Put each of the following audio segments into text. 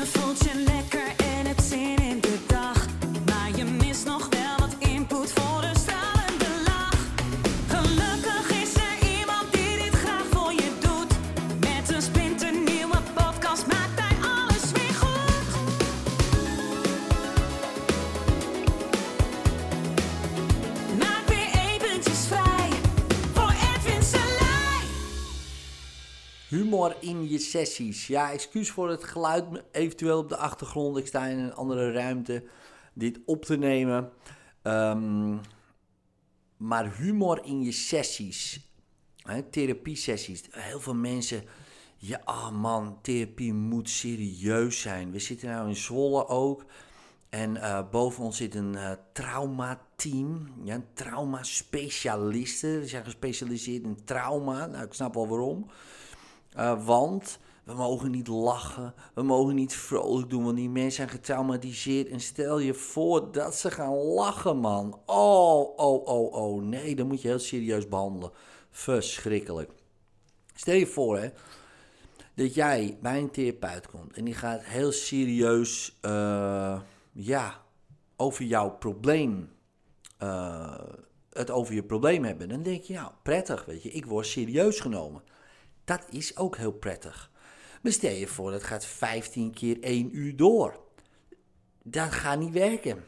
Je voelt Humor in je sessies. Ja, excuus voor het geluid eventueel op de achtergrond. Ik sta in een andere ruimte dit op te nemen. Ehm, maar humor in je sessies. Therapie-sessies. Heel veel mensen... Ja, ah man, therapie moet serieus zijn. We zitten nou in Zwolle ook. En eh, boven ons zit een eh traumateam. Ja, een trauma-specialisten. Die zijn gespecialiseerd in trauma. Nou, ik snap wel waarom. Uh, want we mogen niet lachen, we mogen niet vrolijk doen, want die mensen zijn getraumatiseerd. En stel je voor dat ze gaan lachen, man. Oh, oh, oh, oh. Nee, dan moet je heel serieus behandelen. Verschrikkelijk. Stel je voor, hè, dat jij bij een therapeut komt en die gaat heel serieus, uh, ja, over jouw probleem, uh, het over je probleem hebben. Dan denk je, ja, prettig, weet je, ik word serieus genomen. Dat is ook heel prettig. Maar stel je voor, dat gaat 15 keer 1 uur door. Dat gaat niet werken.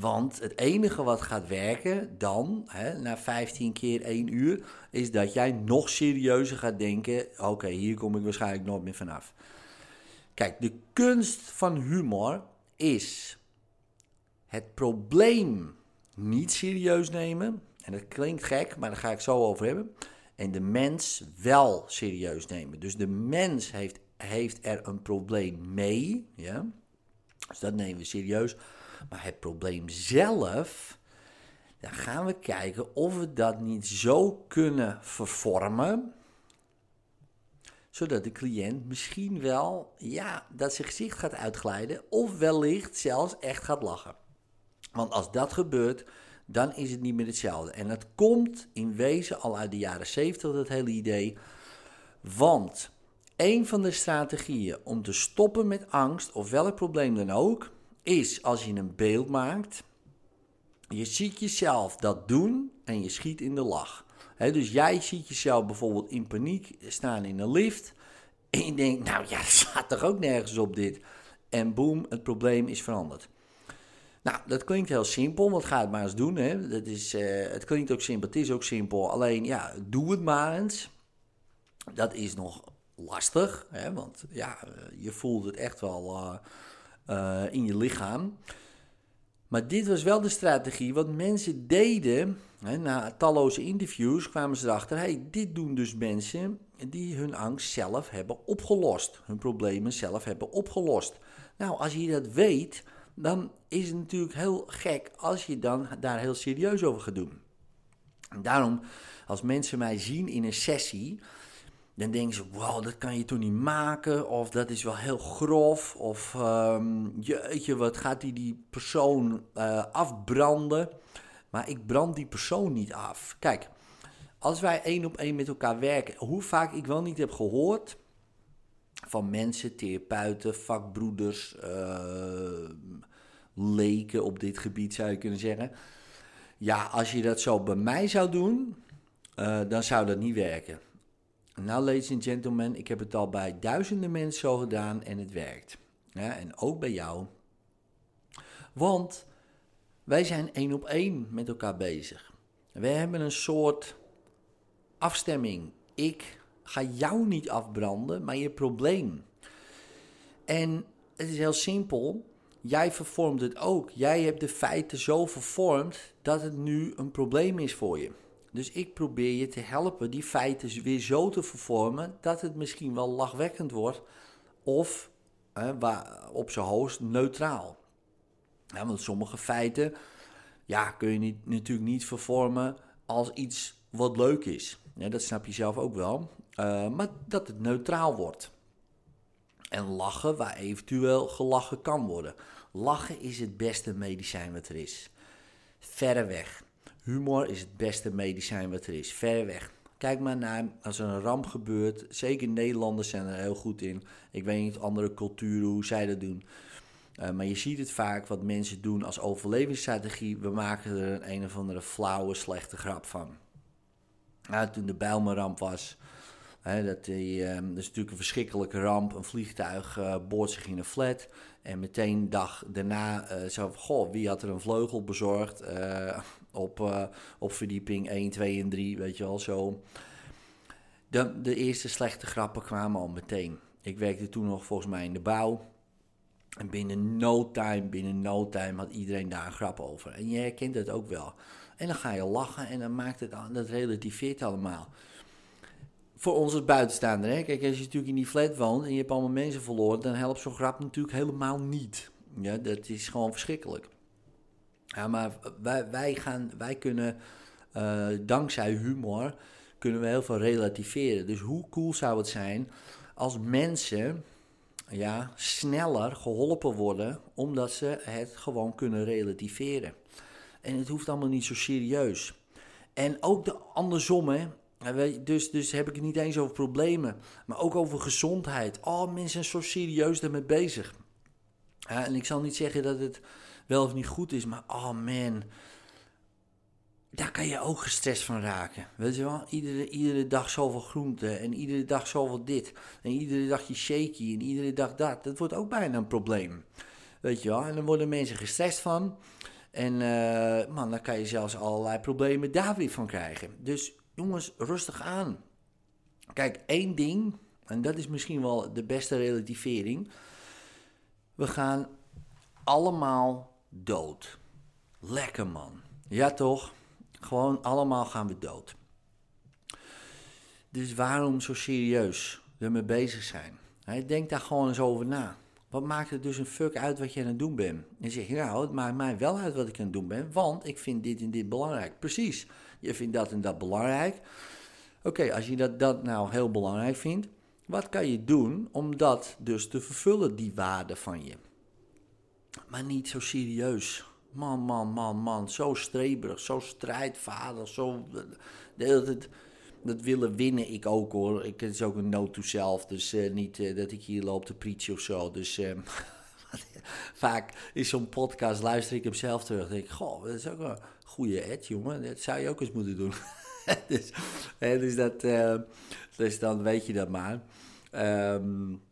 Want het enige wat gaat werken dan, hè, na 15 keer 1 uur, is dat jij nog serieuzer gaat denken: oké, hier kom ik waarschijnlijk nooit meer vanaf. Kijk, de kunst van humor is het probleem niet serieus nemen. En dat klinkt gek, maar daar ga ik zo over hebben en de mens wel serieus nemen. Dus de mens heeft, heeft er een probleem mee, ja? dus dat nemen we serieus. Maar het probleem zelf, dan gaan we kijken of we dat niet zo kunnen vervormen, zodat de cliënt misschien wel, ja, dat zijn gezicht gaat uitglijden, of wellicht zelfs echt gaat lachen. Want als dat gebeurt, dan is het niet meer hetzelfde. En dat komt in wezen al uit de jaren 70, dat hele idee. Want een van de strategieën om te stoppen met angst, of welk probleem dan ook, is als je een beeld maakt. Je ziet jezelf dat doen en je schiet in de lach. Dus jij ziet jezelf bijvoorbeeld in paniek staan in een lift. En je denkt, nou ja, dat staat toch ook nergens op dit. En boem, het probleem is veranderd. Nou, dat klinkt heel simpel, want ga het maar eens doen. Hè. Dat is, uh, het klinkt ook simpel, het is ook simpel. Alleen, ja, doe het maar eens. Dat is nog lastig, hè, want ja, je voelt het echt wel uh, in je lichaam. Maar dit was wel de strategie wat mensen deden. Hè, na talloze interviews kwamen ze erachter: hey, dit doen dus mensen die hun angst zelf hebben opgelost. Hun problemen zelf hebben opgelost. Nou, als je dat weet dan is het natuurlijk heel gek als je dan daar heel serieus over gaat doen. En daarom, als mensen mij zien in een sessie, dan denken ze: wow, dat kan je toch niet maken? Of dat is wel heel grof? Of um, jeetje, wat gaat die, die persoon uh, afbranden? Maar ik brand die persoon niet af. Kijk, als wij één op één met elkaar werken, hoe vaak ik wel niet heb gehoord van mensen, therapeuten, vakbroeders, uh, leken op dit gebied zou je kunnen zeggen. Ja, als je dat zo bij mij zou doen, uh, dan zou dat niet werken. Nou, ladies and gentlemen, ik heb het al bij duizenden mensen zo gedaan en het werkt. Ja, en ook bij jou. Want wij zijn één op één met elkaar bezig. Wij hebben een soort afstemming. Ik ga jou niet afbranden, maar je probleem. En het is heel simpel. Jij vervormt het ook. Jij hebt de feiten zo vervormd dat het nu een probleem is voor je. Dus ik probeer je te helpen die feiten weer zo te vervormen dat het misschien wel lachwekkend wordt of waar, op zijn hoogst neutraal. Want sommige feiten ja, kun je niet, natuurlijk niet vervormen als iets wat leuk is. Dat snap je zelf ook wel. Uh, maar dat het neutraal wordt. En lachen waar eventueel gelachen kan worden. Lachen is het beste medicijn wat er is. Verreweg. Humor is het beste medicijn wat er is. Verreweg. kijk maar naar als er een ramp gebeurt. Zeker Nederlanders zijn er heel goed in. Ik weet niet andere culturen hoe zij dat doen. Uh, maar je ziet het vaak wat mensen doen als overlevingsstrategie. We maken er een, een of andere flauwe, slechte grap van. Nou, toen de Bijlmerramp was, hè, dat, die, uh, dat is natuurlijk een verschrikkelijke ramp. Een vliegtuig uh, boort zich in een flat. En meteen dag daarna uh, zo van, wie had er een vleugel bezorgd op, op verdieping 1, 2 en 3, weet je wel, zo. De, de eerste slechte grappen kwamen al meteen. Ik werkte toen nog volgens mij in de bouw. En binnen no time, binnen no time had iedereen daar een grap over. En je herkent het ook wel. En dan ga je lachen en dan maakt het, dat relativeert allemaal. Voor ons als buitenstaander, hè? kijk, als je natuurlijk in die flat woont en je hebt allemaal mensen verloren, dan helpt zo'n grap natuurlijk helemaal niet. Ja, dat is gewoon verschrikkelijk. Ja, maar wij, wij, gaan, wij kunnen, uh, dankzij humor, kunnen we heel veel relativeren. Dus hoe cool zou het zijn als mensen ja, sneller geholpen worden, omdat ze het gewoon kunnen relativeren. En het hoeft allemaal niet zo serieus. En ook de andersom, hè. Dus, dus heb ik het niet eens over problemen, maar ook over gezondheid. Oh, mensen zijn zo serieus daarmee bezig. En ik zal niet zeggen dat het wel of niet goed is, maar oh man, daar kan je ook gestrest van raken. Weet je wel? Iedere, iedere dag zoveel groente en iedere dag zoveel dit. En iedere dag je shaky en iedere dag dat. Dat wordt ook bijna een probleem. Weet je wel? En dan worden mensen gestrest van. En uh, man, dan kan je zelfs allerlei problemen daar weer van krijgen. Dus jongens, rustig aan. Kijk, één ding, en dat is misschien wel de beste relativering. We gaan allemaal dood. Lekker man. Ja toch? Gewoon allemaal gaan we dood. Dus waarom zo serieus ermee bezig zijn? denk daar gewoon eens over na. Wat maakt het dus een fuck uit wat je aan het doen bent? En zeg je, nou, het maakt mij wel uit wat ik aan het doen ben, want ik vind dit en dit belangrijk. Precies, je vindt dat en dat belangrijk. Oké, als je dat, dat nou heel belangrijk vindt, wat kan je doen om dat dus te vervullen, die waarde van je? Maar niet zo serieus. Man, man, man, man. Zo streberig, zo strijdvader, zo... Dat, dat willen winnen ik ook hoor. Ik, het is ook een note to self, dus uh, niet uh, dat ik hier loop te preachen of zo. Dus uh, vaak is zo'n podcast, luister ik hem zelf terug. denk ik, goh, dat is ook een goede ad, jongen. Dat zou je ook eens moeten doen. dus, dus, dat, dus dan weet je dat maar. Um,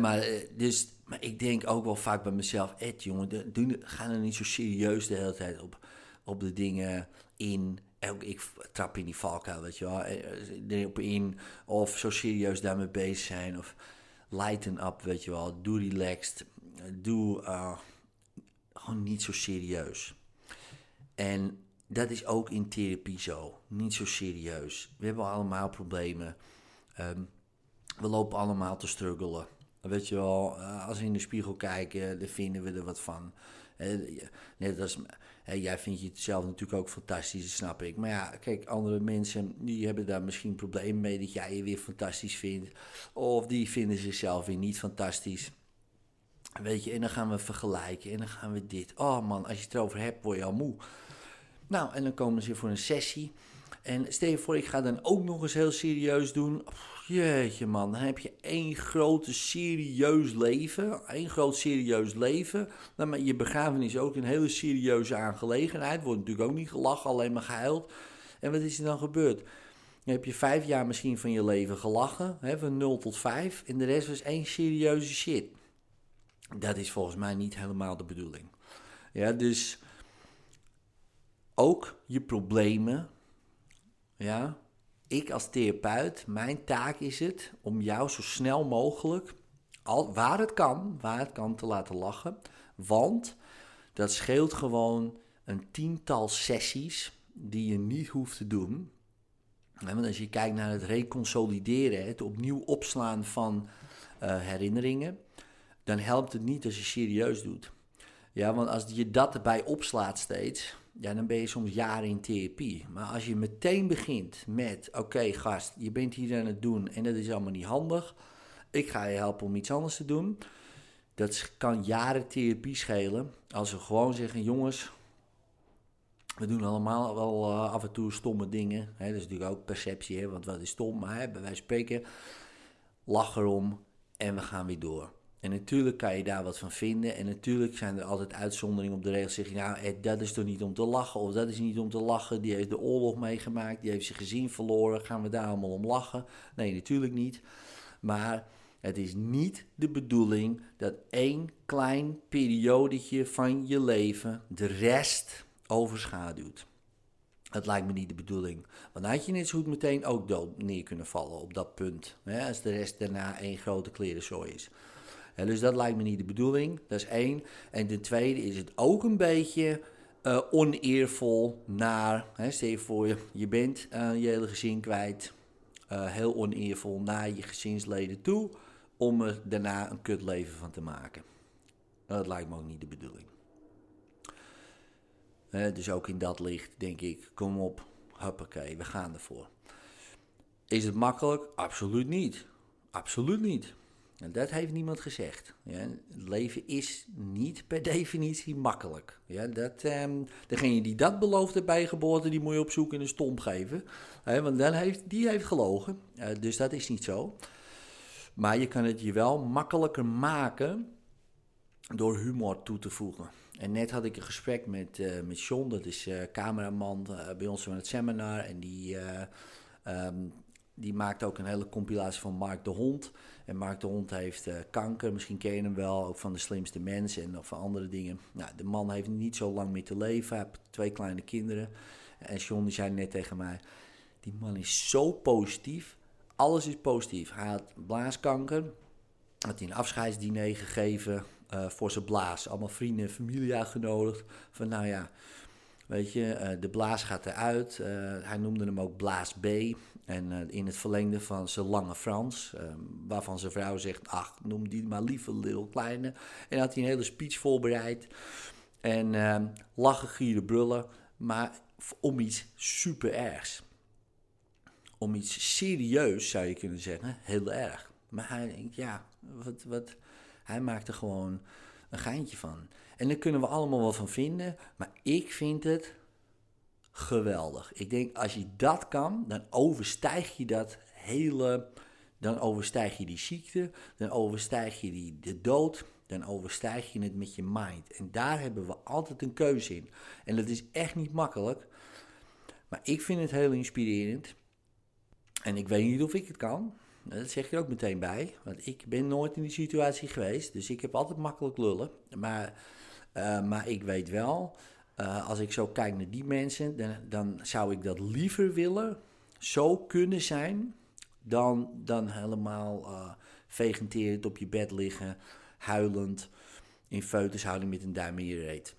maar dus maar ik denk ook wel vaak bij mezelf, Ed jongen, de, ga er niet zo serieus de hele tijd op, op de dingen in. Ik trap in die valkuil, weet je wel. Erop eh, in, of zo serieus daarmee bezig zijn. Of lighten up, weet je wel. Doe relaxed. Doe gewoon niet zo serieus. En dat is ook in therapie zo. Niet zo serieus. We hebben allemaal problemen. Um, we lopen allemaal te struggelen. Weet je wel, eh, als we in de spiegel kijken, dan vinden we er wat van. Net als, jij vindt je het zelf natuurlijk ook fantastisch, dat snap ik. Maar ja, kijk, andere mensen die hebben daar misschien problemen mee dat jij je weer fantastisch vindt. Of die vinden zichzelf weer niet fantastisch. Weet je, en dan gaan we vergelijken en dan gaan we dit. Oh man, als je het erover hebt, word je al moe. Nou, en dan komen ze voor een sessie. En stel je voor, ik ga dan ook nog eens heel serieus doen. Jeetje man, dan heb je één grote serieus leven. Één groot serieus leven. Dan maar je begrafenis is ook een hele serieuze aangelegenheid. Wordt natuurlijk ook niet gelachen, alleen maar gehuild. En wat is er dan gebeurd? Dan heb je vijf jaar misschien van je leven gelachen. Hè, van 0 tot 5. En de rest was één serieuze shit. Dat is volgens mij niet helemaal de bedoeling. Ja, dus ook je problemen ja, ik als therapeut, mijn taak is het om jou zo snel mogelijk, al, waar het kan, waar het kan, te laten lachen. Want dat scheelt gewoon een tiental sessies die je niet hoeft te doen. Want als je kijkt naar het reconsolideren, het opnieuw opslaan van uh, herinneringen, dan helpt het niet als je serieus doet. Ja, want als je dat erbij opslaat steeds, ja, dan ben je soms jaren in therapie. Maar als je meteen begint met: oké, gast, je bent hier aan het doen en dat is allemaal niet handig. Ik ga je helpen om iets anders te doen. Dat kan jaren therapie schelen. Als we gewoon zeggen: jongens, We doen allemaal wel eh, af en toe stomme dingen. Dat is natuurlijk ook perceptie, hè? want wat is stom? Maar hè, bij wijze van spreken, lach erom en we gaan weer door. En natuurlijk kan je daar wat van vinden. En natuurlijk zijn er altijd uitzonderingen op de regels. Zeg je, nou, eh, dat is toch niet om te lachen. Of dat is niet om te lachen. Die heeft de oorlog meegemaakt. Die heeft zijn gezin verloren. Gaan we daar allemaal om lachen? Nee, natuurlijk niet. Maar het is niet de bedoeling dat één klein periodetje van je leven de rest overschaduwt. Dat lijkt me niet de bedoeling. Want dan had je net zo goed meteen ook dood neer kunnen vallen op dat punt. Hè, als de rest daarna één grote klerenzooi is. Dus dat lijkt me niet de bedoeling. Dat is één. En ten tweede is het ook een beetje uh, oneervol naar. Hè, stel je voor, je, je bent uh, je hele gezin kwijt. Uh, heel oneervol naar je gezinsleden toe. Om er daarna een kutleven van te maken. Dat lijkt me ook niet de bedoeling. dus ook in dat licht denk ik, kom op, hoppakee, we gaan ervoor. Is het makkelijk? Absoluut niet. Absoluut niet. En dat heeft niemand gezegd. Ja, leven is niet per definitie makkelijk. Ja, dat, um, degene die dat beloofde bij geboorte, die moet je opzoeken en een stomp geven. Want heeft, die heeft gelogen. Uh, dus dat is niet zo. Maar je kan het je wel makkelijker maken door humor toe te voegen. En net had ik een gesprek met, uh, met John, dat is uh, cameraman bij ons van het seminar. En die, um, die maakt ook een hele compilatie van Mark de Hond. En Mark de Hond heeft uh, kanker, misschien ken je hem wel, ook van de slimste mensen en van andere dingen. Nou, de man heeft niet zo lang meer te leven, hij heeft twee kleine kinderen. En John die zei net tegen mij, die man is zo positief, alles is positief. Hij had blaaskanker, had hij een afscheidsdiner gegeven uh, voor zijn blaas. Allemaal vrienden en familie uitgenodigd. Van nou ja, weet je, uh, de blaas gaat eruit. hij noemde hem ook Blaas B. En uh, in het verlengde van zijn lange Frans, uh, waarvan zijn vrouw zegt, ach, noem die maar liever Lil Kleine. En had hij een hele speech voorbereid. En uh, lachen, gieren, brullen, maar om iets super ergs. Om iets serieus zou je kunnen zeggen, heel erg. Maar hij ja, wat, wat, hij maakt er gewoon een geintje van. En daar kunnen we allemaal wel van vinden, maar ik vind het geweldig. Ik denk, als je dat kan, dan overstijg je dat hele... Dan overstijg je die ziekte, dan overstijg je die, de dood, dan overstijg je het met je mind. En daar hebben we altijd een keuze in. En dat is echt niet makkelijk, maar ik vind het heel inspirerend. En ik weet niet of ik het kan. Dat zeg je ook meteen bij, want ik ben nooit in die situatie geweest. Dus ik heb altijd makkelijk lullen. Maar, uh, maar ik weet wel uh, als ik zo kijk naar die mensen, dan, dan, zou ik dat liever willen, zo kunnen zijn, dan, dan helemaal uh, op je bed liggen, huilend, in feutushouding met een duim in je reet.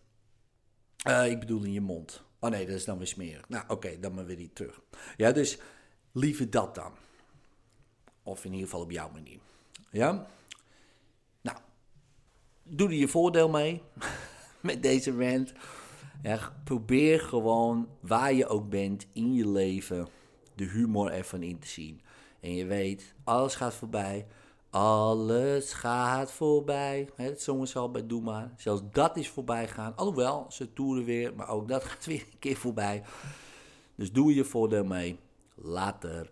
Uh, ik bedoel in je mond. Oh nee, dat is dan weer smerig. Nou, oké, dan maar weer niet terug. Ja, dus liever dat dan. Of in ieder geval op jouw manier. Ja? Nou, doe er je voordeel mee met deze rant. Ja, probeer gewoon waar je ook bent in je leven de humor ervan in te zien. En je weet, alles gaat voorbij. Alles gaat voorbij. Het zongen ze al bij Doe maar. Zelfs dat is voorbij gaan. Alhoewel, ze toeren weer, maar ook dat gaat weer een keer voorbij. Dus doe je voordeel mee. Later.